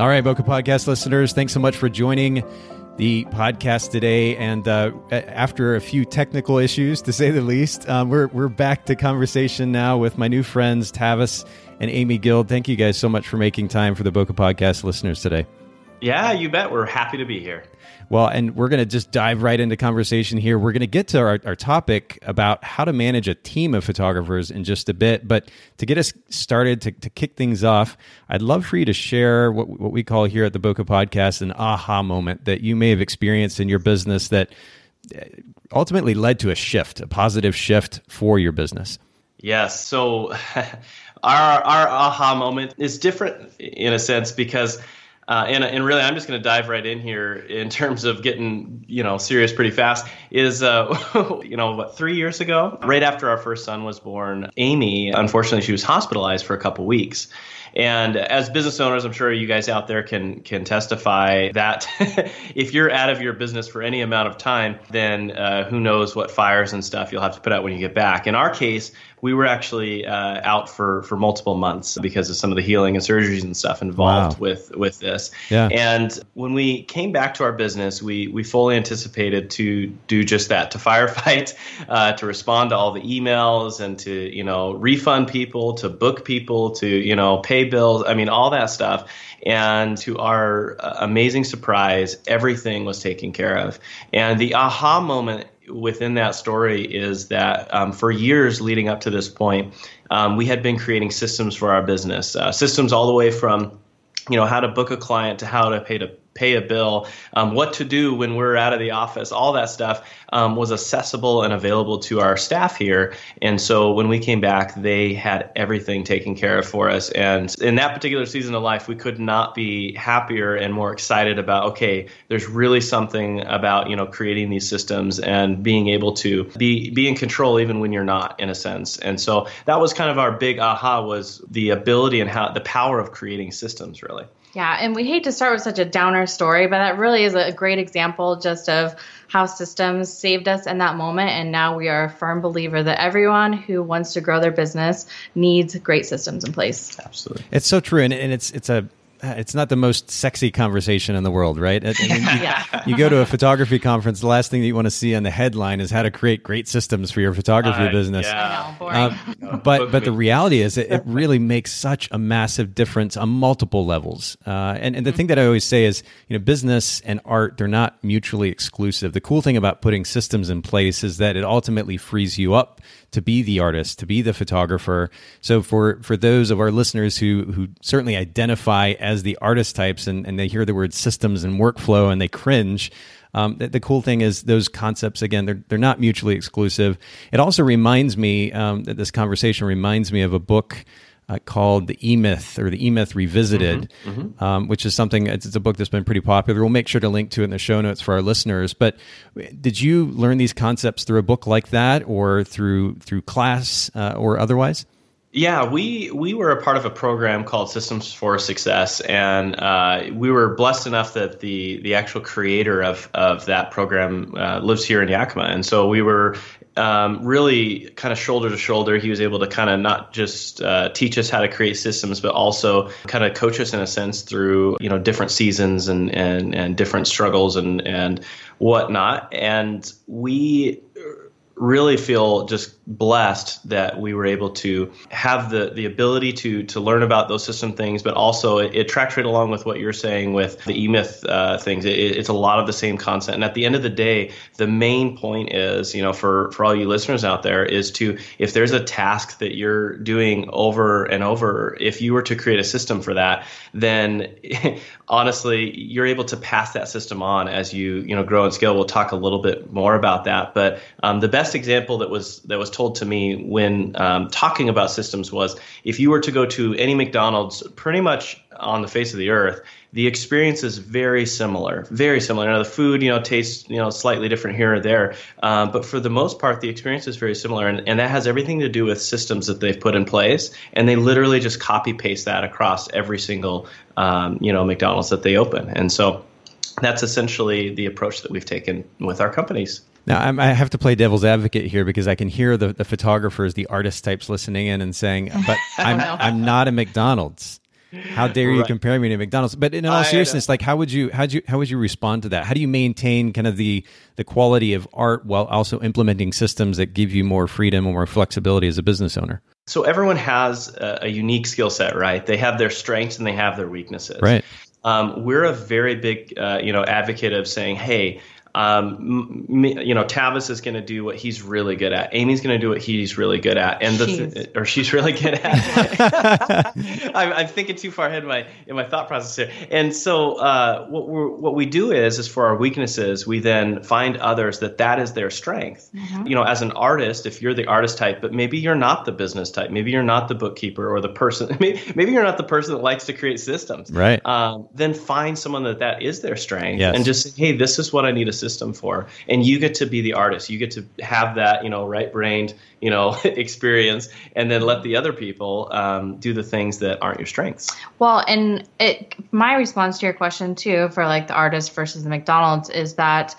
All right, Boca Podcast listeners, thanks so much for joining the podcast today. And uh, after a few technical issues, to say the least, um, we're, we're back to conversation now with my new friends, Tavis and Amy Guild. Thank you guys so much for making time for the Boca Podcast listeners today. Yeah, you bet. We're happy to be here. Well, and we're going to just dive right into conversation here. We're going to get to our, our topic about how to manage a team of photographers in just a bit. But to get us started, to, to kick things off, I'd love for you to share what, what we call here at the Boca Podcast an aha moment that you may have experienced in your business that uh, ultimately led to a shift, a positive shift for your business. Yes. So our, our aha moment is different in a sense because – uh, and, and really, I'm just going to dive right in here in terms of getting you know serious pretty fast. Is uh, you know what three years ago, right after our first son was born, Amy unfortunately she was hospitalized for a couple weeks. And as business owners, I'm sure you guys out there can can testify that if you're out of your business for any amount of time, then uh, who knows what fires and stuff you'll have to put out when you get back. In our case, we were actually uh, out for, for multiple months because of some of the healing and surgeries and stuff involved wow. with with this. Yeah. And when we came back to our business, we we fully anticipated to do just that, to firefight, uh, to respond to all the emails, and to you know refund people, to book people, to you know pay bills. I mean all that stuff. And to our uh, amazing surprise, everything was taken care of. And the aha moment within that story is that um, for years leading up to this point, um, we had been creating systems for our business, uh, systems all the way from you know how to book a client to how to pay to pay a bill, um, what to do when we're out of the office, all that stuff um, was accessible and available to our staff here. And so when we came back, they had everything taken care of for us. And in that particular season of life, we could not be happier and more excited about, okay, there's really something about, you know, creating these systems and being able to be, be in control even when you're not in a sense. And so that was kind of our big aha was the ability and how the power of creating systems really. Yeah, and we hate to start with such a downer story, but that really is a great example just of how systems saved us in that moment. And now we are a firm believer that everyone who wants to grow their business needs great systems in place. Absolutely. It's so true. And, and it's, it's a, it's not the most sexy conversation in the world, right? I mean, you, yeah. you, go to a photography conference, the last thing that you want to see on the headline is how to create great systems for your photography uh, business. Yeah. Know, uh, but but the reality is, it, it, really makes such a massive difference on multiple levels. Uh, and and the mm-hmm. thing that I always say is, you know, business and art they're not mutually exclusive. The cool thing about putting systems in place is that it ultimately frees you up to be the artist, to be the photographer. So for for those of our listeners who who certainly identify as the artist types and, and they hear the word systems and workflow and they cringe. Um, the, the, cool thing is those concepts again they're they're not mutually exclusive. It also reminds me um, that this conversation reminds me of a book uh, called the E Myth or the E Myth Revisited, mm-hmm, mm-hmm. Um, which is something. It's, it's, a book that's been pretty popular. We'll make sure to link to it in the show notes for our listeners. But did you learn these concepts through a book like that, or through through class, uh, or otherwise? Yeah, we we were a part of a program called Systems for Success, and uh, we were blessed enough that the the actual creator of of that program uh, lives here in Yakima, and so we were um, really kind of shoulder to shoulder. He was able to kind of not just uh, teach us how to create systems, but also kind of coach us in a sense through you know different seasons and and and different struggles and and whatnot. And we really feel just blessed that we were able to have the the ability to to learn about those system things, but also it, it tracks right along with what you're saying with the eMyth uh, things. It, it's a lot of the same content, and at the end of the day, the main point is, you know, for for all you listeners out there, is to if there's a task that you're doing over and over, if you were to create a system for that, then honestly, you're able to pass that system on as you you know grow and scale. We'll talk a little bit more about that, but um, the best example that was that was told to me when um, talking about systems was if you were to go to any McDonald's pretty much on the face of the earth, the experience is very similar, very similar. Now the food, you know, tastes, you know, slightly different here or there, um, but for the most part, the experience is very similar, and, and that has everything to do with systems that they've put in place, and they literally just copy paste that across every single, um, you know, McDonald's that they open, and so that's essentially the approach that we've taken with our companies. Now, I'm, i have to play devil's advocate here because I can hear the, the photographers, the artist types listening in and saying, but I'm, I'm not a McDonald's. How dare you compare me to McDonald's? But in all I, seriousness, like how would you how you how would you respond to that? How do you maintain kind of the the quality of art while also implementing systems that give you more freedom and more flexibility as a business owner? So everyone has a, a unique skill set, right? They have their strengths and they have their weaknesses. Right. Um, we're a very big, uh, you know, advocate of saying, hey, um, m- you know, Tavis is going to do what he's really good at. Amy's going to do what he's really good at, and the th- or she's really good at. I'm, I'm, thinking too far ahead in my in my thought process here. And so, uh, what we what we do is is for our weaknesses, we then find others that that is their strength. Mm-hmm. You know, as an artist, if you're the artist type, but maybe you're not the business type, maybe you're not the bookkeeper or the person, maybe, maybe you're not the person that likes to create systems. Right. Um, then find someone that that is their strength, yes. and just say, hey, this is what I need to system for. And you get to be the artist. You get to have that you know right brained you know experience and then let the other people um, do the things that aren't your strengths. Well and it my response to your question too for like the artist versus the mcdonald's is that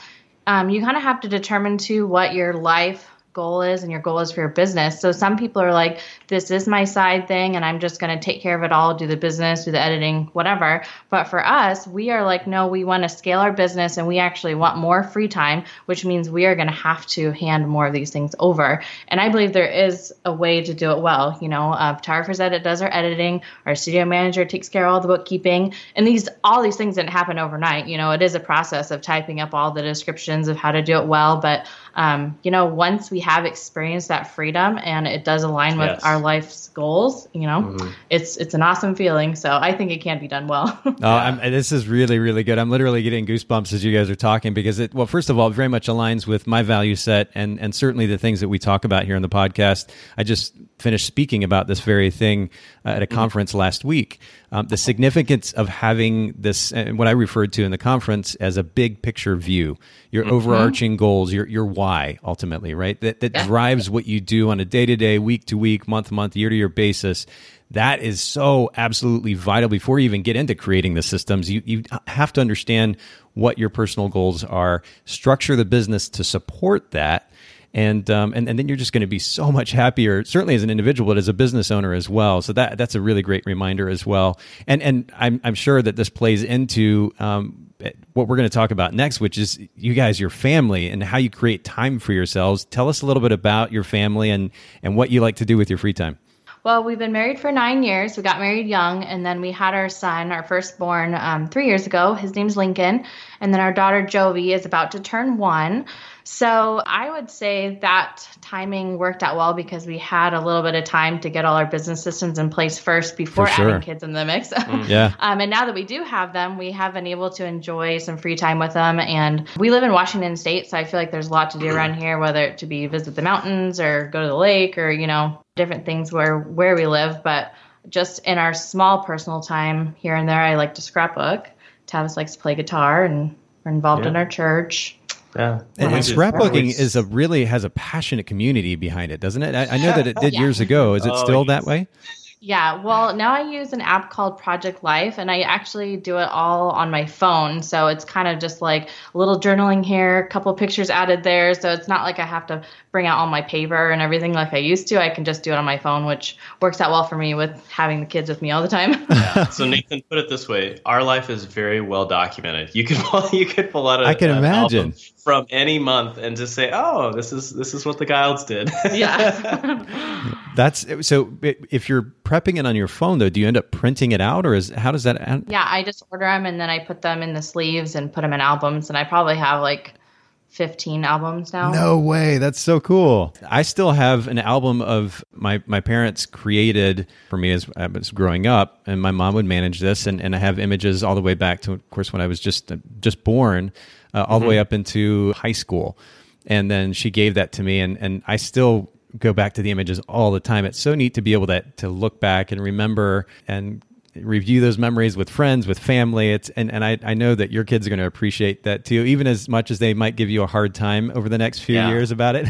um, you kind of have to determine to what your life goal is and your goal is for your business. So some people are like, this is my side thing and I'm just going to take care of it all, do the business, do the editing, whatever. But for us, we are like, no, we want to scale our business and we actually want more free time, which means we are going to have to hand more of these things over. And I believe there is a way to do it well. You know, uh, Photographer's Edit does our editing, our studio manager takes care of all the bookkeeping, and these all these things didn't happen overnight. You know, it is a process of typing up all the descriptions of how to do it well, but um, you know, once we have experienced that freedom and it does align with yes. our life's goals, you know, mm-hmm. it's it's an awesome feeling. So I think it can be done well. oh, this is really really good. I'm literally getting goosebumps as you guys are talking because it well, first of all, it very much aligns with my value set and and certainly the things that we talk about here on the podcast. I just finished speaking about this very thing uh, at a mm-hmm. conference last week. Um, the significance of having this, and what I referred to in the conference as a big picture view, your mm-hmm. overarching goals, your your why, ultimately, right? That that yeah. drives what you do on a day to day, week to week, month to month, year to year basis. That is so absolutely vital. Before you even get into creating the systems, you you have to understand what your personal goals are, structure the business to support that and um, and and then you're just going to be so much happier, certainly as an individual, but as a business owner as well. So that that's a really great reminder as well. And and I'm I'm sure that this plays into um, what we're going to talk about next, which is you guys, your family, and how you create time for yourselves. Tell us a little bit about your family and and what you like to do with your free time. Well, we've been married for nine years. We got married young, and then we had our son, our firstborn, um, three years ago. His name's Lincoln. And then our daughter, Jovi, is about to turn one. So I would say that timing worked out well because we had a little bit of time to get all our business systems in place first before sure. adding kids in the mix. Mm. yeah. Um, and now that we do have them, we have been able to enjoy some free time with them. And we live in Washington State, so I feel like there's a lot to do around here, whether it to be visit the mountains or go to the lake or you know different things where where we live. But just in our small personal time here and there, I like to scrapbook. Tavis likes to play guitar, and we're involved yeah. in our church. Yeah, and, and scrapbooking is a really has a passionate community behind it, doesn't it? I, I know that it did yeah. years ago. Is it oh, still yes. that way? Yeah, well, now I use an app called Project Life, and I actually do it all on my phone. So it's kind of just like a little journaling here, a couple pictures added there. So it's not like I have to bring out all my paper and everything like I used to. I can just do it on my phone, which works out well for me with having the kids with me all the time. yeah. So Nathan, put it this way: our life is very well documented. You could pull, you could pull out a, I can imagine from any month and just say, "Oh, this is this is what the Guilds did." yeah. That's so. If you're prepping it on your phone, though, do you end up printing it out, or is how does that? End? Yeah, I just order them and then I put them in the sleeves and put them in albums, and I probably have like 15 albums now. No way. That's so cool. I still have an album of my, my parents created for me as I was growing up, and my mom would manage this. And, and I have images all the way back to, of course, when I was just, just born, uh, all mm-hmm. the way up into high school. And then she gave that to me, and, and I still go back to the images all the time. It's so neat to be able to to look back and remember and review those memories with friends, with family. It's and, and I, I know that your kids are going to appreciate that too, even as much as they might give you a hard time over the next few Yeah. years about it.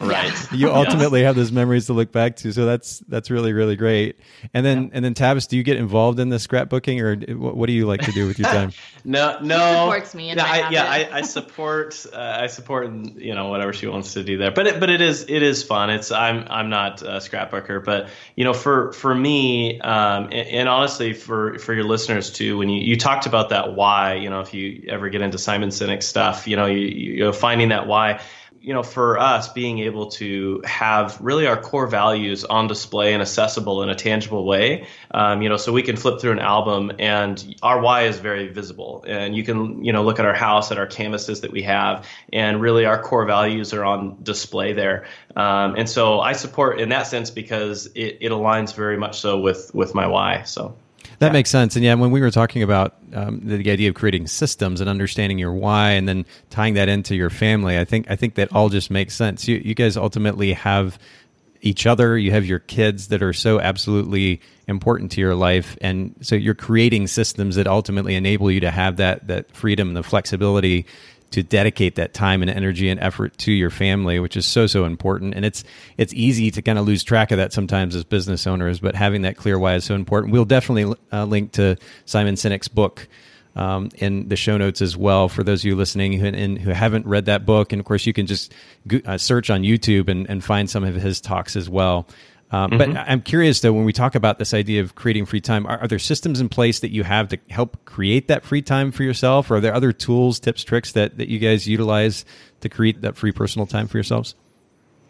Right. you ultimately have those memories to look back to. So that's that's really really great. And then and then Tavis, do you get involved in the scrapbooking, or what, what do you like to do with your time? No, no. supports me in yeah, I, yeah. I, I support. Uh, I support. You know, whatever she wants to do there. But it, but it is it is fun. It's I'm I'm not a scrapbooker, but you know, for for me, um, and, and honestly, for for your listeners too, when you you talked about that why, you know, if you ever get into Simon Sinek stuff, you know, you you finding that why. You know, for us, being able to have really our core values on display and accessible in a tangible way, um, you know, so we can flip through an album and our why is very visible. And you can, you know, look at our house, at our canvases that we have, and really our core values are on display there. Um, and so I support in that sense because it, it aligns very much so with with my why. So. That makes sense. And yeah, when we were talking about um, the, the idea of creating systems and understanding your why, and then tying that into your family, I think I think that all just makes sense. You you guys ultimately have each other. You have your kids that are so absolutely important to your life, and so you're creating systems that ultimately enable you to have that that freedom and the flexibility to dedicate that time and energy and effort to your family, which is so so important. And it's it's easy to kind of lose track of that sometimes as business owners, but having that clear why is so important. We'll definitely uh, link to Simon Sinek's book um, in the show notes as well for those of you listening who, and who haven't read that book. And of course, you can just go, uh, search on YouTube and, and find some of his talks as well. Um, But I'm curious though, when we talk about this idea of creating free time, are, are there systems in place that you have to help create that free time for yourself? Or are there other tools, tips, tricks that, that you guys utilize to create that free personal time for yourselves?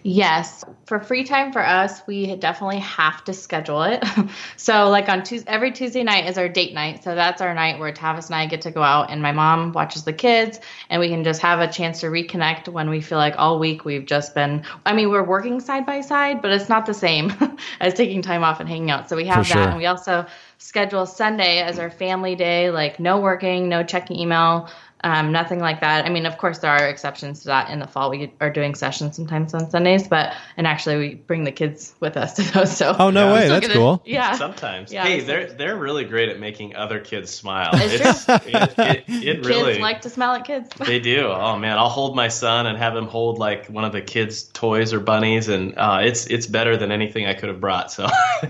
Yes. For free time for us, we definitely have to schedule it. so, like on Tuesday, every Tuesday night is our date night. So, that's our night where Tavis and I get to go out and my mom watches the kids and we can just have a chance to reconnect when we feel like all week we've just been, I mean, we're working side by side, but it's not the same as taking time off and hanging out. So, we have For that. sure. And we also schedule Sunday as our family day, like no working, no checking email. Um, nothing like that. I mean, of course, there are exceptions to that. In the fall, we are doing sessions sometimes on Sundays, but and actually, we bring the kids with us to those. So Oh, no Yeah. way. That's get a- cool. Yeah, Sometimes, Yeah, hey, they're like- they're really great at making other kids smile. It's It's, it, it, it kids like to smile at kids. They do. Oh man, I'll hold my son and have him hold like one of the kids' toys or bunnies, and uh, it's it's better than anything I could have brought. So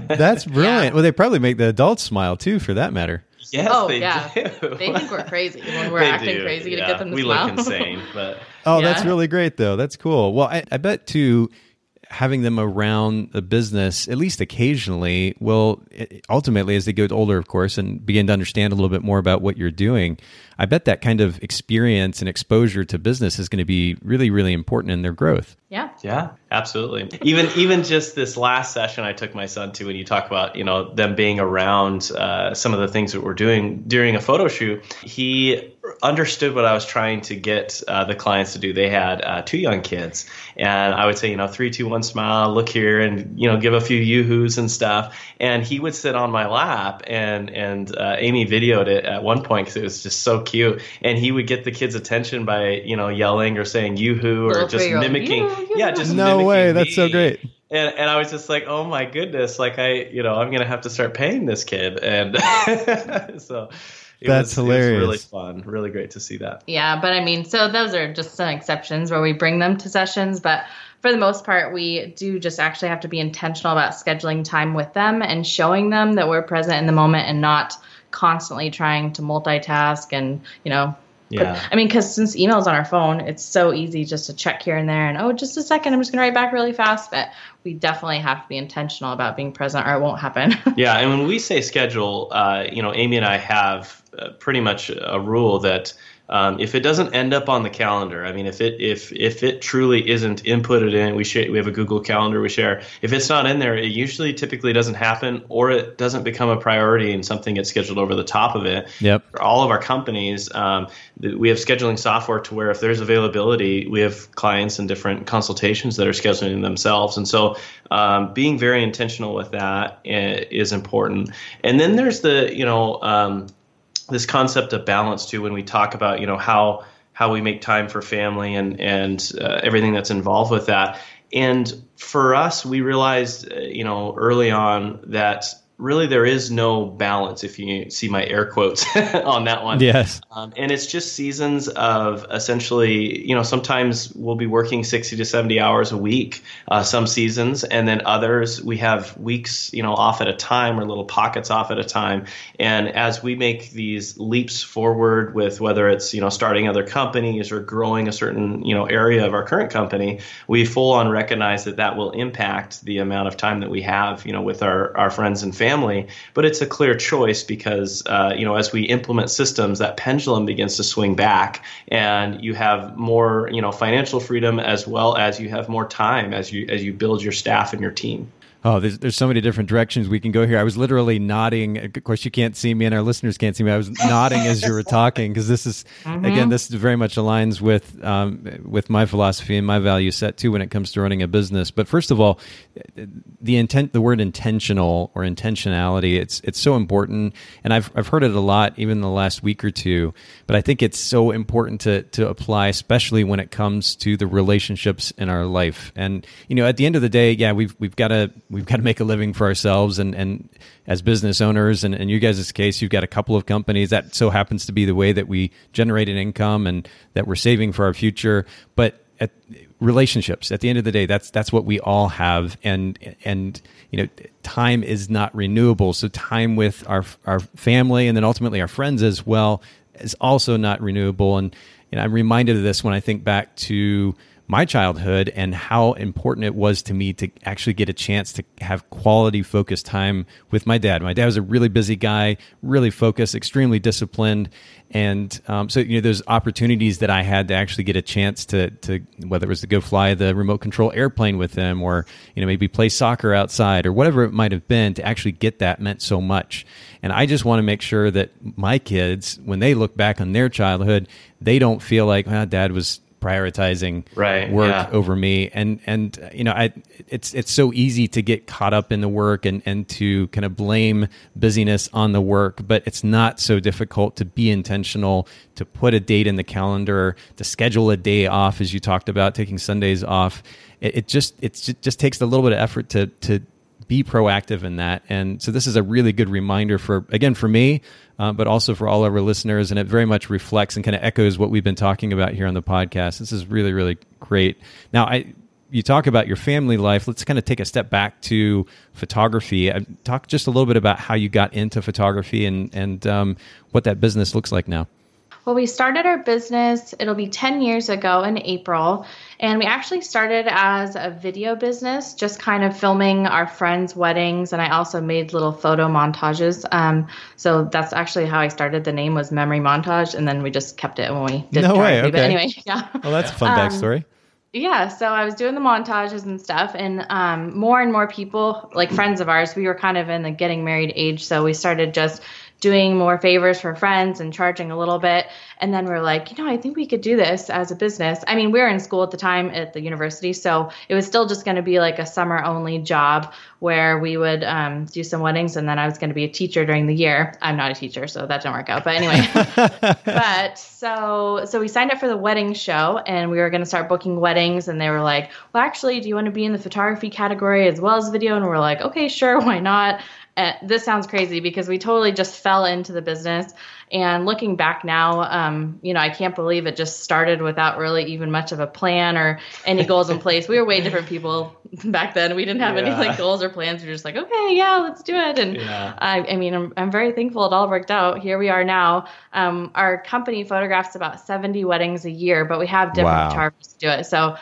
That's brilliant. Well, they probably make the adults smile too, for that matter. Yes, Oh, they yeah. do. they think we're crazy when we're acting do, crazy to get them to we smile. look insane, but Oh, Yeah. that's really great, though. That's cool. Well, I, I bet too, having them around the business at least occasionally will ultimately, as they get older, of course, and begin to understand a little bit more about what you're doing. I bet that kind of experience and exposure to business is going to be really, really important in their growth. yeah, Yeah, absolutely. Even even just this last session I took my son to, when you talk about you know them being around uh, some of the things that we're doing during a photo shoot, he understood what I was trying to get uh, the clients to do. They had uh, two young kids, and I would say you know three, two, one, smile, look here, and you know give a few yoo-hoos and stuff. And he would sit on my lap, and and uh, Amy videoed it at one point because it was just so cute. And he would get the kids' attention by you know yelling or saying yoo-hoo or Little just three-year-old, Yeah, just No mimicking way. That's so great. And, and I was just like, oh my goodness, like I, you know, I'm gonna have to start paying this kid, and so it That's was, It hilarious. was really fun, really great to see that. Yeah, but I mean, so those are just some exceptions where we bring them to sessions, but for the most part, we do just actually have to be intentional about scheduling time with them and showing them that we're present in the moment and not constantly trying to multitask and, you know, Yeah. I mean, because since email's on our phone, it's so easy just to check here and there and, oh, just a second, I'm just going to write back really fast. But we definitely have to be intentional about being present or it won't happen. Yeah, and when we say schedule, uh, you know, Amy and I have uh, pretty much a rule that um, if it doesn't end up on the calendar, I mean, if it if if it truly isn't inputted in, we share, we have a Google Calendar we share. If it's not in there, it usually typically doesn't happen, or it doesn't become a priority, and something gets scheduled over the top of it. Yep. For all of our companies, um, we have scheduling software to where if there's availability, we have clients and different consultations that are scheduling themselves. And so, um, being very intentional with that is important. And then there's the, you know, um, this concept of balance too. When we talk about, you know, how how we make time for family and and uh, everything that's involved with that. and for us, we realized, uh, you know, early on that really there is no balance if you see my air quotes on that one. Yes. Um, and it's just seasons of essentially you know sometimes we'll be working 60 to 70 hours a week uh, some seasons and then others we have weeks you know off at a time or little pockets off at a time. And as we make these leaps forward with whether it's you know starting other companies or growing a certain you know area of our current company we full on recognize that that will impact the amount of time that we have you know with our, our friends and family family, but it's a clear choice because uh, you know as we implement systems, that pendulum begins to swing back, and you have more you know financial freedom as well as you have more time as you as you build your staff and your team. Oh, there's, there's so many different directions we can go here. I was literally nodding. Of course, you can't see me, and our listeners can't see me. I was nodding as you were talking because this is, mm-hmm. again, this very much aligns with um, with my philosophy and my value set too when it comes to running a business. But first of all, the intent, the word intentional or intentionality, it's it's so important, and I've I've heard it a lot even in the last week or two. But I think it's so important to to apply, especially when it comes to the relationships in our life. And you know, at the end of the day, yeah, we've we've got to we've got to make a living for ourselves and, and as business owners and in you guys' case you've got a couple of companies. That so happens to be the way that we generate an income and that we're saving for our future. But at relationships at the end of the day that's that's what we all have. And and you know time is not renewable. So time with our our family and then ultimately our friends as well is also not renewable. And know, I'm reminded of this when I think back to my childhood and how important it was to me to actually get a chance to have quality focused time with my dad. My dad was a really busy guy, really focused, extremely disciplined. And um, so, you know, there's opportunities that I had to actually get a chance to, to, whether it was to go fly the remote control airplane with him or, you know, maybe play soccer outside or whatever it might have been to actually get that meant so much. And I just want to make sure that my kids, when they look back on their childhood, they don't feel like, oh, dad was prioritizing right, work yeah. over me and and you know I it's it's so easy to get caught up in the work and and to kind of blame busyness on the work but it's not so difficult to be intentional to put a date in the calendar to schedule a day off as you talked about taking Sundays off it, it just it just takes a little bit of effort to to be proactive in that. And so this is a really good reminder for, again, for me, uh, but also for all of our listeners. And it very much reflects and kind of echoes what we've been talking about here on the podcast. This is really, really great. Now, I, you talk about your family life. Let's kind of take a step back to photography. Uh, talk just a little bit about how you got into photography and, and um, what that business looks like now. Well, we started our business, it'll be 10 years ago in April. And we actually started as a video business, just kind of filming our friends' weddings. And I also made little photo montages. Um, so that's actually how I started. The name was Memory Montage. And then we just kept it when we did No way. Okay. But anyway, yeah. Well, that's a fun um, backstory. Yeah, so I was doing the montages and stuff, and um, more and more people, like friends of ours, we were kind of in the getting married age, so we started just doing more favors for friends and charging a little bit. And then we're like, you know, I think we could do this as a business. I mean, we were in school at the time at the university, so it was still just going to be like a summer only job where we would um, do some weddings, and then I was going to be a teacher during the year. I'm not a teacher, so that didn't work out. But anyway, but so so we signed up for the wedding show, and we were going to start booking weddings, and they were like, well, actually, do you want to be in the photography category as well as video? And we're like, okay, sure, why not? Uh, this sounds crazy because we totally just fell into the business. And looking back now, um, you know, I can't believe it just started without really even much of a plan or any goals in place. We were way different people back then. We didn't have yeah. any like goals or plans. We were just like, okay, yeah, let's do it. And yeah. I, I mean, I'm, I'm very thankful it all worked out. Here we are now. Um, our company photographs about 70 weddings a year, but we have different wow. photographers to do it. So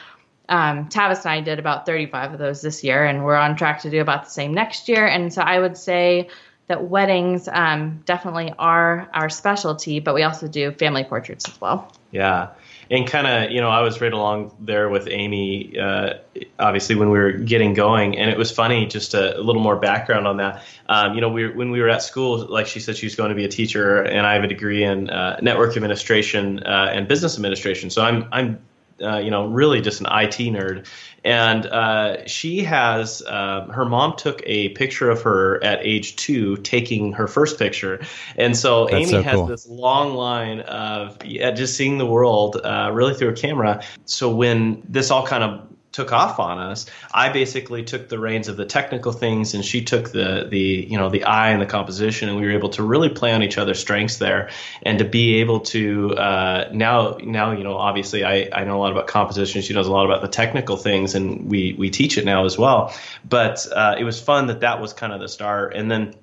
um, Tavis and I did about 35 of those this year, and we're on track to do about the same next year. And so I would say that weddings um, definitely are our specialty, but we also do family portraits as well. Yeah. And kind of, you know, I was right along there with Amy, uh, obviously, when we were getting going. And it was funny, just a, a little more background on that. Um, you know, we, when we were at school, like she said, she was going to be a teacher, and I have a degree in uh, network administration uh, and business administration. So I'm, I'm uh, you know, really just an IT nerd. And uh, she has, uh, her mom took a picture of her at age two, taking her first picture. And so That's Amy so has this long line of yeah, just seeing the world uh, really through a camera. So when this all kind of took off on us, I basically took the reins of the technical things, and she took the the you know the eye and the composition, and we were able to really play on each other's strengths there, and to be able to uh, now now you know obviously I, I know a lot about composition, she knows a lot about the technical things, and we we teach it now as well. But uh, it was fun that that was kind of the start, and then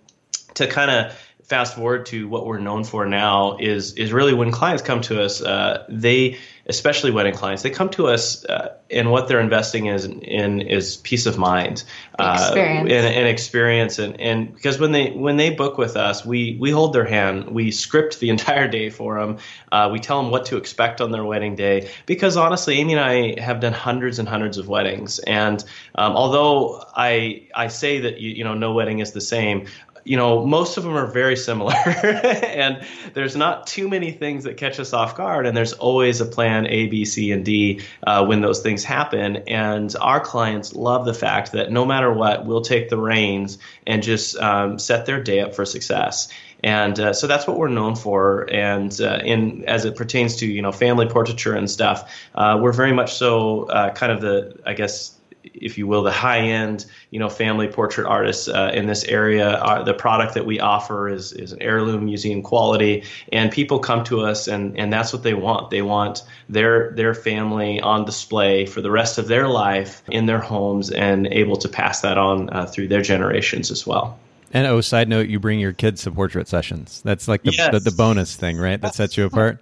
to kind of fast forward to what we're known for now is is really when clients come to us, uh, they especially wedding clients, they come to us uh, and what they're investing is in, is peace of mind uh, and, and, experience. And, and because when they when they book with us, we we hold their hand, we script the entire day for them, uh, we tell them what to expect on their wedding day. Because honestly, Amy and I have done hundreds and hundreds of weddings, and um, although I I say that you, you know no wedding is the same, you know, most of them are very similar, and there's not too many things that catch us off guard. And there's always a plan A, B, C, and D uh, when those things happen. And our clients love the fact that no matter what, we'll take the reins and just um, set their day up for success. And uh, so that's what we're known for. And uh, in as it pertains to you know family portraiture and stuff, uh, we're very much so uh, kind of the I guess if you will, the high end, you know, family portrait artists uh, in this area. Uh, the product that we offer is is an heirloom museum quality, and people come to us, and and that's what they want. They want their their family on display for the rest of their life in their homes, and able to pass that on uh, through their generations as well. And oh, side note, you bring your kids to portrait sessions. That's like the, yes. the, the, bonus thing, right? That sets you apart.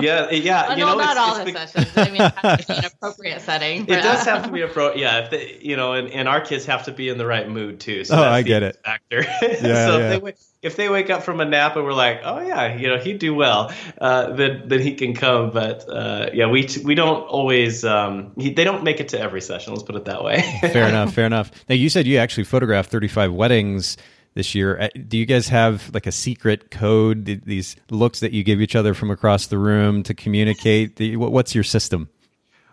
Yeah, yeah. Well, you know, not all the sessions. I mean, it has to be an appropriate setting. It does have to be appropriate. Yeah, if they, you know, and, and our kids have to be in the right mood too. So oh, I get it. Factor. Yeah, so yeah. If, they, if they wake up from a nap and we're like, oh yeah, you know, he'd do well, uh, then then he can come. But uh, yeah, we we don't always. Um, he, they don't make it to every session. Let's put it that way. fair enough. Fair enough. Now you said you actually photographed 35 weddings this year. Uh, do you guys have like a secret code? These looks that you give each other from across the room to communicate. What's your system?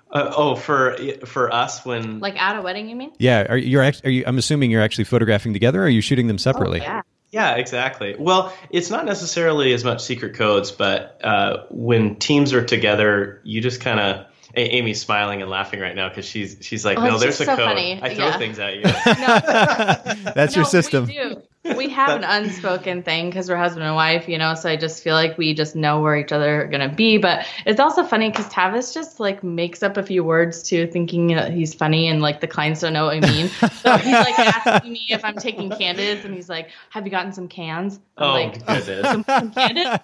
Uh, oh, for for us when like at a wedding, you mean? Yeah, are you are you? I'm assuming you're actually photographing together. or Are you shooting them separately? Oh, yeah. Yeah, exactly. Well, it's not necessarily as much secret codes, but uh, when teams are together, you just kind of Amy's smiling and laughing right now because she's she's like, oh, no, there's a so code. Funny. I throw yeah. things at you. no. That's no, your system. We, do. we have an unspoken thing because we're husband and wife, you know. So I just feel like we just know where each other are gonna be. But it's also funny because Tavis just like makes up a few words too, thinking that he's funny, and like the clients don't know what I mean. so he's like asking me if I'm taking candidates, and he's like, "Have you gotten some cans?" I'm oh, like, goodness. Some, some candidates.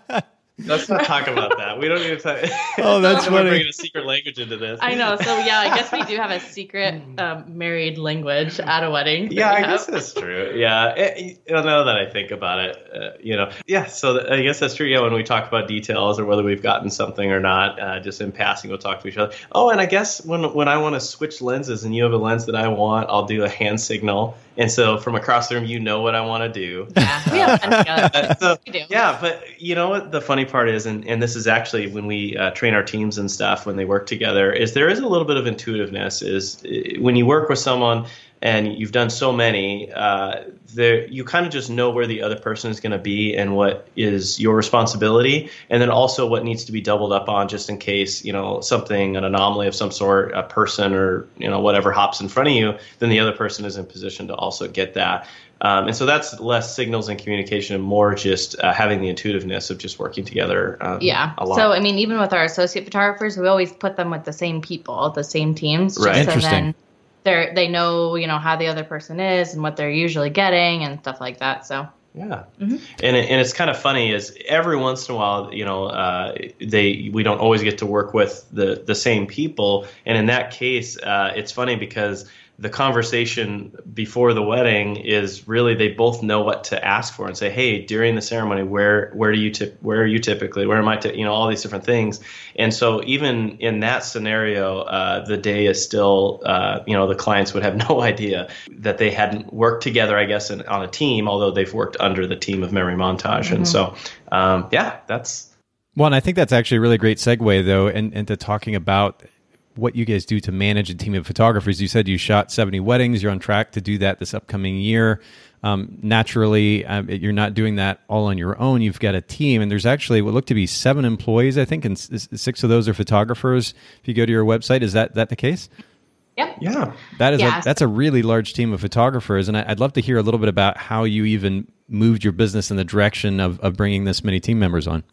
Let's not talk about that. We don't need to talk. Oh, that's funny. We're bringing a secret language into this. I know. So yeah, I guess we do have a secret um, married language at a wedding. Yeah, I have. guess that's true. Yeah, it, you know that I think about it. Uh, you know, yeah. So I guess that's true. Yeah, when we talk about details or whether we've gotten something or not, uh, just in passing, we'll talk to each other. Oh, and I guess when when I want to switch lenses and you have a lens that I want, I'll do a hand signal and so from across the room, you know what I want to do. Yeah, we have fun together. so, we do. Yeah, but you know what the funny part is, and, and this is actually when we uh, train our teams and stuff when they work together, is there is a little bit of intuitiveness. Is uh, when you work with someone and you've done so many, uh, there you kind of just know where the other person is going to be and what is your responsibility, and then also what needs to be doubled up on just in case you know something, an anomaly of some sort, a person or you know whatever hops in front of you, then the other person is in position to also get that. Um, and so that's less signals and communication and more just uh, having the intuitiveness of just working together. Um, yeah. So, I mean, even with our associate photographers, we always put them with the same people, the same teams. Right. Interesting they they know you know how the other person is and what they're usually getting and stuff like that. So yeah, mm-hmm. and it, and it's kind of funny is every once in a while, you know, uh, they we don't always get to work with the the same people, and in that case, uh, it's funny because the conversation before the wedding is really they both know what to ask for and say, hey, during the ceremony, where where do you tip, where are you typically, where am I, t-? you know, all these different things. And so even in that scenario, uh, the day is still, uh, you know, the clients would have no idea that they hadn't worked together, I guess, in, on a team, although they've worked under the team of Memory Montage. Mm-hmm. And so, um, yeah, that's. Well, and I think that's actually a really great segue, though, and into talking about what you guys do to manage a team of photographers. You said you shot 70 weddings. You're on track to do that this upcoming year. Um, naturally, um, you're not doing that all on your own. You've got a team, and there's actually what look to be seven employees, I think, and six of those are photographers. If you go to your website, is that that the case? Yep. Yeah. That is Yeah. a, that's a really large team of photographers, and I, I'd love to hear a little bit about how you even moved your business in the direction of, of bringing this many team members on.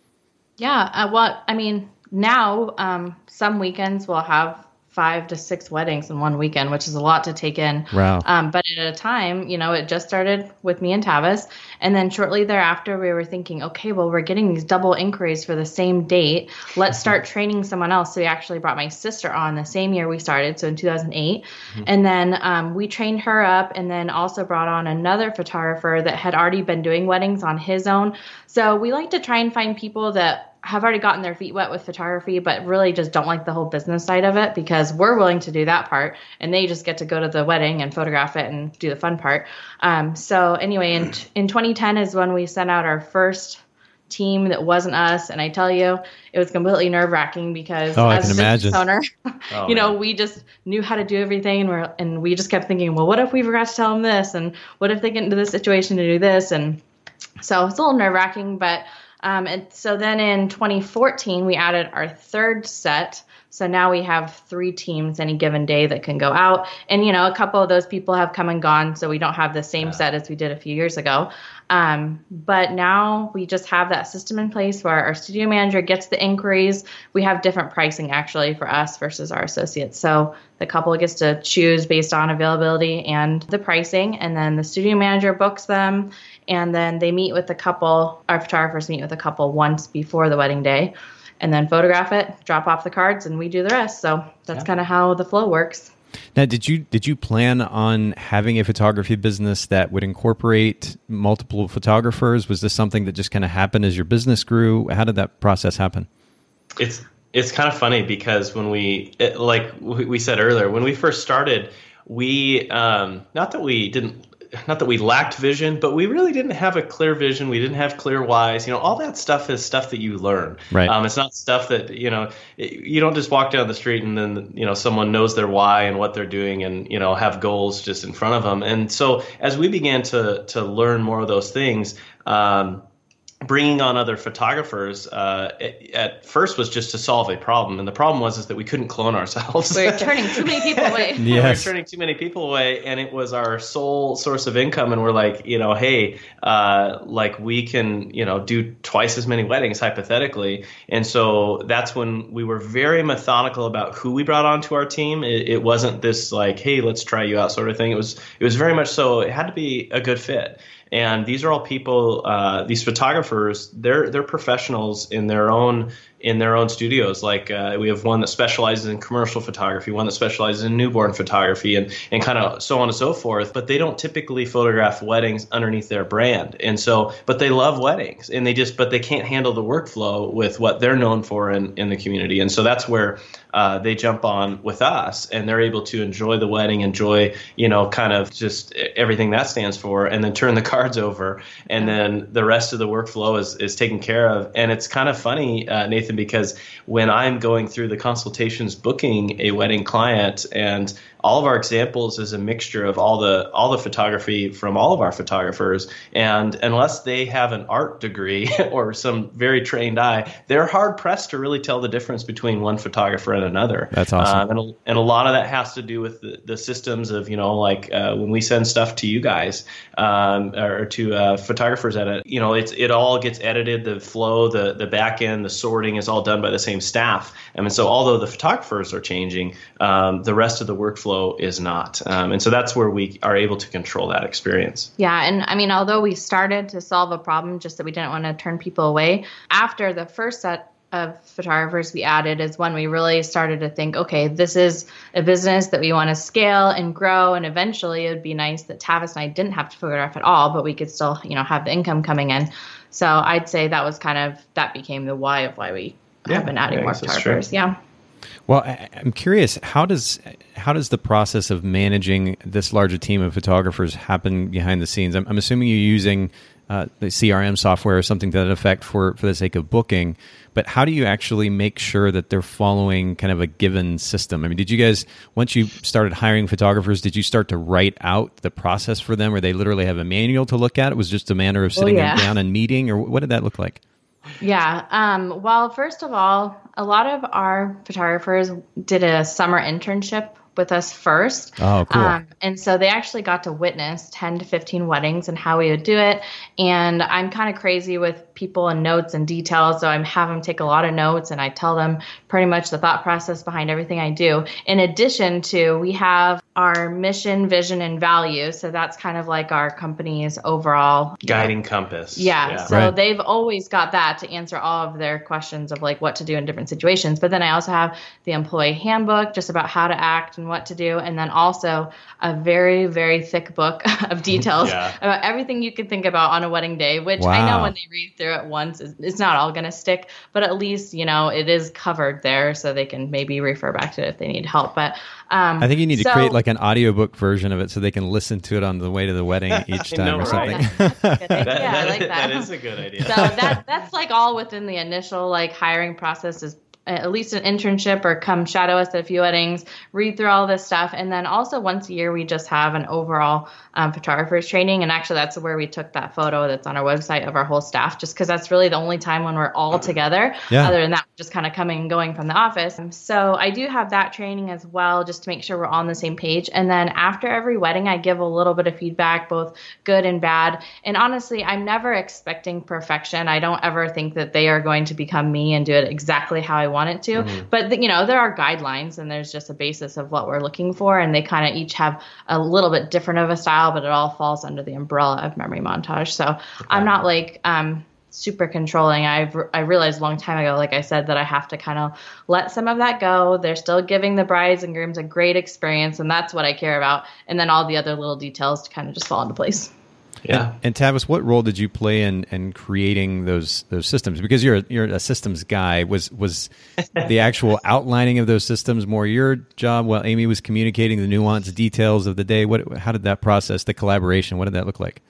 Yeah. Uh, well, I mean, now um, some weekends we'll have five to six weddings in one weekend, which is a lot to take in. Wow. Um, but at a time, you know, it just started with me and Tavis. And then shortly thereafter, we were thinking, okay, well, we're getting these double inquiries for the same date. Let's start training someone else. So we actually brought my sister on the same year we started, so in 2008. And then um, we trained her up and then also brought on another photographer that had already been doing weddings on his own. So we like to try and find people that have already gotten their feet wet with photography, but really just don't like the whole business side of it because we're willing to do that part and they just get to go to the wedding and photograph it and do the fun part. Um, so, anyway, in, in 2010 is when we sent out our first team that wasn't us. And I tell you, it was completely nerve wracking because Oh, I as can a business imagine. owner, Oh, you know, man. we just knew how to do everything and we're, and we just kept thinking, well, what if we forgot to tell them this? And what if they get into this situation to do this? And so it's a little nerve wracking, but um, and so then in 2014 we added our third set. So now we have three teams any given day that can go out, and you know a couple of those people have come and gone, so we don't have the same set as we did a few years ago. Um, but now we just have that system in place where our studio manager gets the inquiries. We have different pricing actually for us versus our associates. So the couple gets to choose based on availability and the pricing, and then the studio manager books them, and then they meet with the couple. Our photographers meet with the couple once before the wedding day, and then photograph it, drop off the cards, and we do the rest. So that's kind of how the flow works. Now, did you did you plan on having a photography business that would incorporate multiple photographers? Was this something that just kind of happened as your business grew? How did that process happen? it's it's kind of funny because when we it, like we we said earlier when we first started we um, not that we didn't not that we lacked vision but we really didn't have a clear vision. We didn't have clear whys. You know all that stuff is stuff that you learn. Right. um, it's not stuff that you know you don't just walk down the street and then you know someone knows their why and what they're doing and you know have goals just in front of them. And so as we began to to learn more of those things um, bringing on other photographers uh, at, at first was just to solve a problem, and the problem was is that we couldn't clone ourselves. We're turning too many people away. Yeah, Yes. we were turning too many people away, and it was our sole source of income. And we're like, you know, hey, uh, like we can, you know, do twice as many weddings hypothetically. And so that's when we were very methodical about who we brought onto our team. It, it wasn't this like, hey, let's try you out sort of thing. It was it was very much so. It had to be a good fit. And these are all people. Uh, these photographers, they're they're professionals in their own in their own studios. Like uh, we have one that specializes in commercial photography, one that specializes in newborn photography, and and kind of so on and so forth. But they don't typically photograph weddings underneath their brand, and so but they love weddings, and they just but they can't handle the workflow with what they're known for in in the community, and so that's where uh, they jump on with us, and they're able to enjoy the wedding, enjoy you know kind of just everything that stands for, and then turn the cards over, and then the rest of the workflow is is taken care of, and it's kind of funny, uh, Nathan, because when I'm going through the consultations booking a wedding client and all of our examples is a mixture of all the all the photography from all of our photographers. And unless they have an art degree or some very trained eye they're hard pressed to really tell the difference between one photographer and another. That's awesome. um, and, a, and a lot of that has to do with the, the systems of you know like uh, when we send stuff to you guys um, or to uh, Photographers Edit you know it's it all gets edited the flow the the back end the sorting is all done by the same staff. I and so although the photographers are changing um, the rest of the workflow is not um, and so that's where we are able to control that experience Yeah, and I mean, although we started to solve a problem, just that we didn't want to turn people away, after the first set of photographers we added is when we really started to think, okay, this is a business that we want to scale and grow, and eventually it would be nice that Tavis and I didn't have to photograph at all, but we could still, you know, have the income coming in. So I'd say that was kind of that became the why of why we Yeah, have been adding more guess that's true. photographers. Yeah. Well, I'm curious how does how does the process of managing this larger team of photographers happen behind the scenes? I'm, I'm assuming you're using uh, the CRM software or something to that effect for for the sake of booking. But how do you actually make sure that they're following kind of a given system? I mean, did you guys once you started hiring photographers, did you start to write out the process for them, or they literally have a manual to look at? It was just a matter of sitting yeah. down and meeting, or what did that look like? Yeah. Um, well, first of all, a lot of our photographers did a summer internship with us first. Oh, cool. Um, and so they actually got to witness 10 to 15 weddings and how we would do it. And I'm kind of crazy with people and notes and details. So I have them take a lot of notes and I tell them pretty much the thought process behind everything I do. In addition to, we have our mission, vision, and value. So that's kind of like our company's overall guiding compass. Yeah. yeah. So right. they've always got that to answer all of their questions of like what to do in different situations. But then I also have the employee handbook just about how to act and what to do. And then also a very, very thick book of details yeah. about everything you could think about on a wedding day, which wow. I know when they read through it once, it's not all going to stick, but at least, you know, it is covered there so they can maybe refer back to it if they need help. But um, I think you need so, to create like an audiobook version of it so they can listen to it on the way to the wedding each time know, or something. Right? that, yeah, I like that. that is a good idea. So that that's like all within the initial like hiring process is at least an internship or come shadow us at a few weddings, read through all this stuff. And then also once a year, we just have an overall um, photographer's training. And actually, that's where we took that photo that's on our website of our whole staff, just because that's really the only time when we're all together. Yeah. Other than that, just kind of coming and going from the office. So I do have that training as well, just to make sure we're on the same page. And then after every wedding, I give a little bit of feedback, both good and bad. And honestly, I'm never expecting perfection. I don't ever think that they are going to become me and do it exactly how I want it to. Mm-hmm. But, you know, there are guidelines and there's just a basis of what we're looking for. And they kind of each have a little bit different of a style style, but it all falls under the umbrella of memory montage. So okay. I'm not like um, super controlling. I've I realized a long time ago, like I said, that I have to kind of let some of that go. They're still giving the brides and grooms a great experience, and that's what I care about. And then all the other little details to kind of just fall into place. Yeah. And, and Tavis, what role did you play in, in creating those those systems? Because you're you're a systems guy. Was was the actual outlining of those systems more your job while Amy was communicating the nuanced details of the day? What how did that process, the collaboration, what did that look like?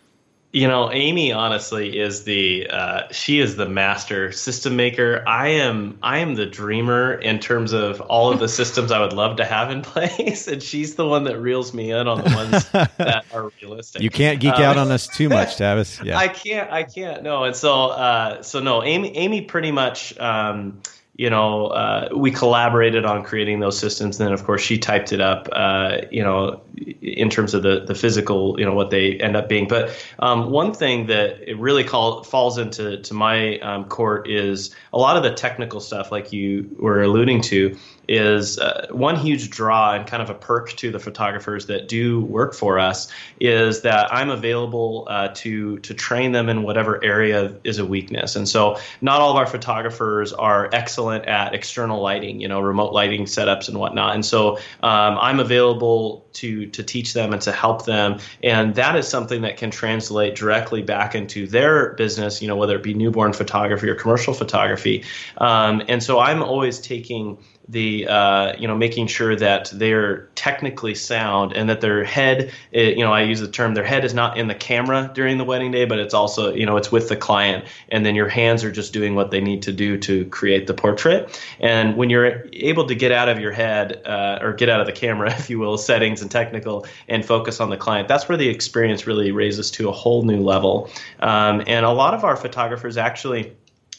You know, Amy honestly is the uh, she is the master system maker. I am I am the dreamer in terms of all of the systems I would love to have in place, and she's the one that reels me in on the ones that are realistic. You can't geek um, out on us too much, Tavis. Yeah, I can't. I can't. No, and so uh, so no, Amy Amy pretty much. Um, you know, uh, we collaborated on creating those systems. And then, of course, she typed it up, uh, you know, in terms of the, the physical, you know, what they end up being. But um, one thing that it really call, falls into to my um, court is a lot of the technical stuff, like you were alluding to, is uh, one huge draw and kind of a perk to the photographers that do work for us is that I'm available uh, to to train them in whatever area is a weakness. And so not all of our photographers are excellent at external lighting, you know, remote lighting setups and whatnot. And so um, I'm available to to teach them and to help them, and that is something that can translate directly back into their business, you know, whether it be newborn photography or commercial photography. Um, and so I'm always taking the uh, you know making sure that they're technically sound and that their head eh, you know I use the term their head is not in the camera during the wedding day but it's also you know it's with the client. And then your hands are just doing what they need to do to create the portrait. And when you're able to get out of your head uh, or get out of the camera if you will settings and technical and focus on the client that's where the experience really raises to a whole new level. Um, and a lot of our photographers actually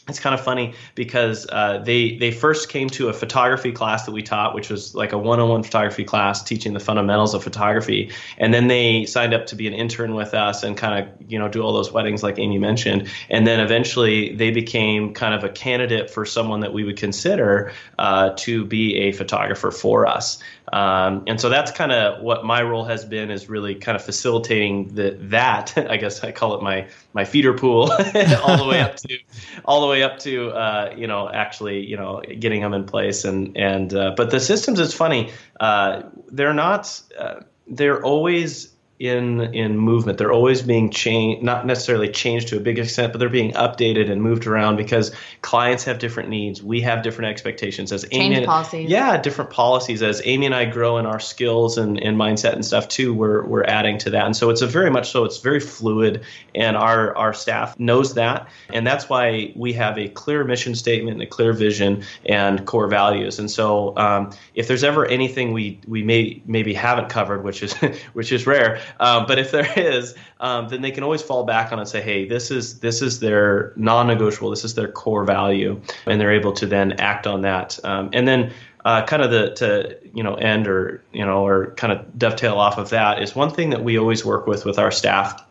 it's kind of funny because uh, they they first came to a photography class that we taught, which was like a one-on-one photography class teaching the fundamentals of photography, and then they signed up to be an intern with us and kind of you know do all those weddings like Amy mentioned, and then eventually they became kind of a candidate for someone that we would consider uh, to be a photographer for us. Um, and so that's kind of what my role has been is really kind of facilitating the, that I guess I call it my my feeder pool all the way up to all the way up to uh, you know actually you know getting them in place. And and uh, but the systems is funny. Uh, they're not uh, they're always in in movement. They're always being changed, not necessarily changed to a big extent, but they're being updated and moved around because clients have different needs. We have different expectations as Change Amy. policies. Yeah, different policies. As Amy and I grow in our skills and, and mindset and stuff too, we're we're adding to that. And so it's a very much so. It's very fluid, and our our staff knows that, and that's why we have a clear mission statement and a clear vision and core values. And so um, if there's ever anything we we may maybe haven't covered, which is which is rare Um, but if there is, um, then they can always fall back on and say, hey, this is this is their non-negotiable, this is their core value, and they're able to then act on that. Um, and then uh, kind of the to you know end or you know or kind of dovetail off of that is one thing that we always work with with our staff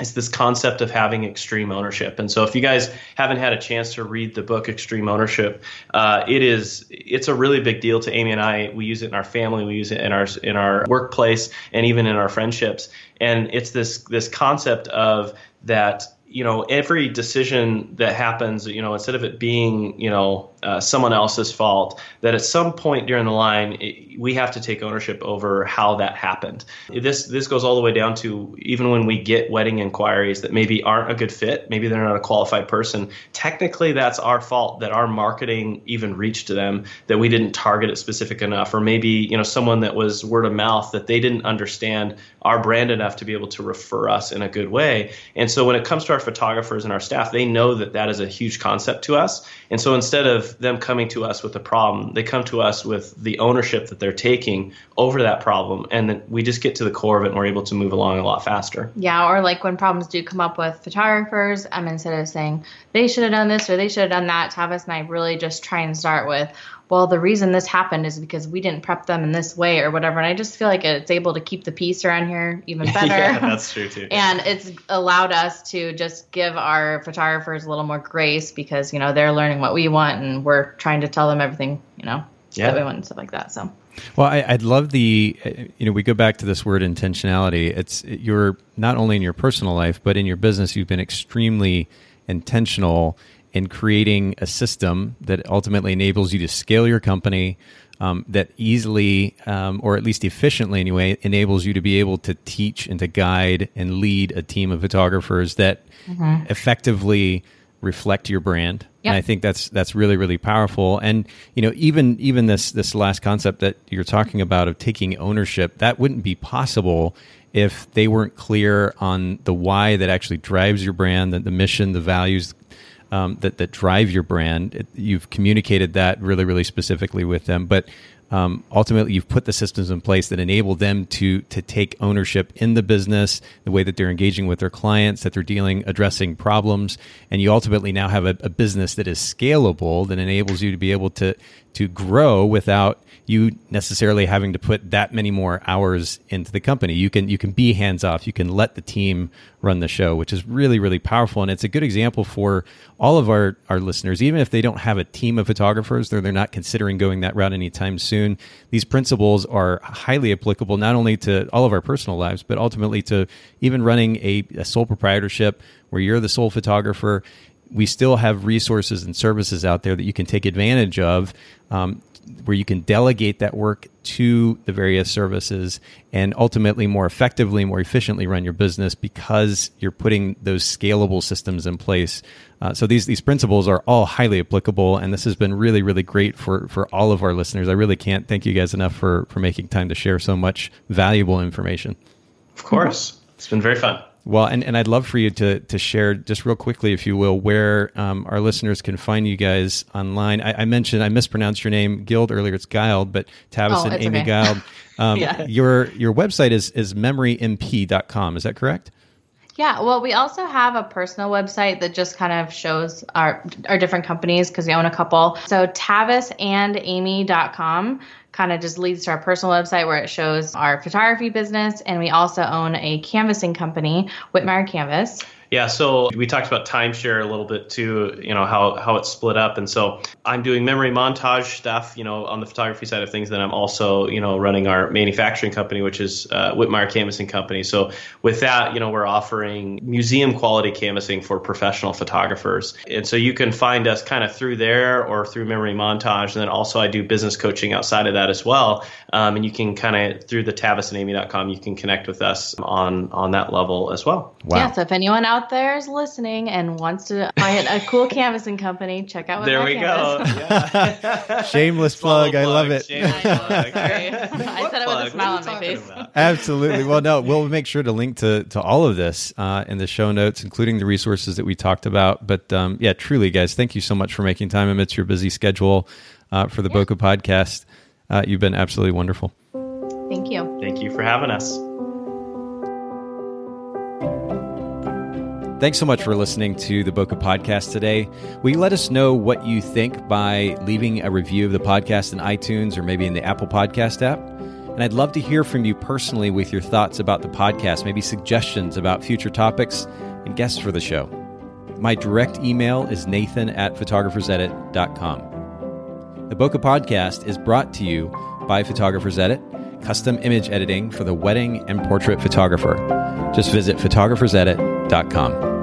is this concept of having extreme ownership. And so, if you guys haven't had a chance to read the book Extreme Ownership, uh, it is it's a really big deal to Amy and I. We use it in our family, we use it in our in our workplace, and even in our friendships. And it's this this concept of that you know every decision that happens you know instead of it being you know uh, someone else's fault that at some point during the line it, we have to take ownership over how that happened. This this goes all the way down to even when we get wedding inquiries that maybe aren't a good fit maybe they're not a qualified person technically that's our fault that our marketing even reached to them that we didn't target it specific enough or maybe you know someone that was word of mouth that they didn't understand our brand enough to be able to refer us in a good way. And so when it comes to our photographers and our staff they know that that is a huge concept to us and so instead of them coming to us with a problem. They come to us with the ownership that they're taking over that problem, and then we just get to the core of it, and we're able to move along a lot faster. Yeah, or like when problems do come up with photographers, um, instead of saying they should have done this or they should have done that, Tavis and I really just try and start with, well, the reason this happened is because we didn't prep them in this way or whatever. And I just feel like it's able to keep the peace around here even better. yeah, that's true too. and it's allowed us to just give our photographers a little more grace because, you know, they're learning what we want and we're trying to tell them everything, you know, yeah. that we want and stuff like that. So. Well, I, would love the, uh, you know, we go back to this word intentionality. It's you're not only in your personal life, but in your business, you've been extremely intentional in creating a system that ultimately enables you to scale your company um, that easily um, or at least efficiently anyway enables you to be able to teach and to guide and lead a team of photographers that mm-hmm. effectively reflect your brand yep. and i think that's that's really really powerful and you know even even this this last concept that you're talking about of taking ownership that wouldn't be possible if they weren't clear on the why that actually drives your brand the, the mission the values um, that that drive your brand. It, you've communicated that really, really specifically with them, but um, ultimately you've put the systems in place that enable them to to take ownership in the business, the way that they're engaging with their clients, that they're dealing, addressing problems, and you ultimately now have a, a business that is scalable that enables you to be able to to grow without you necessarily having to put that many more hours into the company. You can you can be hands off. You can let the team run the show, which is really really powerful. And it's a good example for all of our our listeners, even if they don't have a team of photographers, they're they're not considering going that route anytime soon. These principles are highly applicable not only to all of our personal lives, but ultimately to even running a, a sole proprietorship where you're the sole photographer we still have resources and services out there that you can take advantage of um, where you can delegate that work to the various services and ultimately more effectively, more efficiently run your business because you're putting those scalable systems in place. Uh, so these these principles are all highly applicable, and this has been really really great for for all of our listeners. I really can't thank you guys enough for for making time to share so much valuable information. Of course, it's been very fun. Well, and, and I'd love for you to to share just real quickly, if you will, where um, our listeners can find you guys online. I, I, mentioned I mispronounced your name, Guild earlier. It's Guild, but Tavis oh, and Amy okay. Guild. Um, yeah. Your your website is is memorymp.com. Is that correct? Yeah, well, we also have a personal website that just kind of shows our our different companies because we own a couple. So tavisandamy.com kind of just leads to our personal website where it shows our photography business. And we also own a canvassing company, Whitmire Canvas. Yeah, so we talked about timeshare a little bit too, you know, how, how it's split up. And so I'm doing memory montage stuff, you know, on the photography side of things. Then I'm also, you know, running our manufacturing company, which is uh, Whitmire Canvassing Company. So with that, you know, we're offering museum quality canvassing for professional photographers. And so you can find us kind of through there or through memory montage. And then also I do business coaching outside of that as well. Um, and you can kind of through the tavisandamy.com, you can connect with us on, on that level as well. Wow. Yeah, so if anyone out out there is listening and wants to find a cool canvassing company, check out. There we canvas. go. Yeah. Shameless plug. I love it. I, I said it with a smile on my face. About? Absolutely. Well, no, we'll make sure to link to to all of this uh, in the show notes, including the resources that we talked about. But um, yeah, truly, guys, thank you so much for making time amidst your busy schedule uh, for the yeah. Bokeh podcast. Uh, you've been absolutely wonderful. Thank you. Thank you for having us. Thanks so much for listening to the Bokeh Podcast today. Will you let us know what you think by leaving a review of the podcast in iTunes or maybe in the Apple Podcast app? And I'd love to hear from you personally with your thoughts about the podcast, maybe suggestions about future topics and guests for the show. My direct email is nathan at photographersedit.com. The Bokeh Podcast is brought to you by Photographers Edit, custom image editing for the wedding and portrait photographer. Just visit photographersedit.com.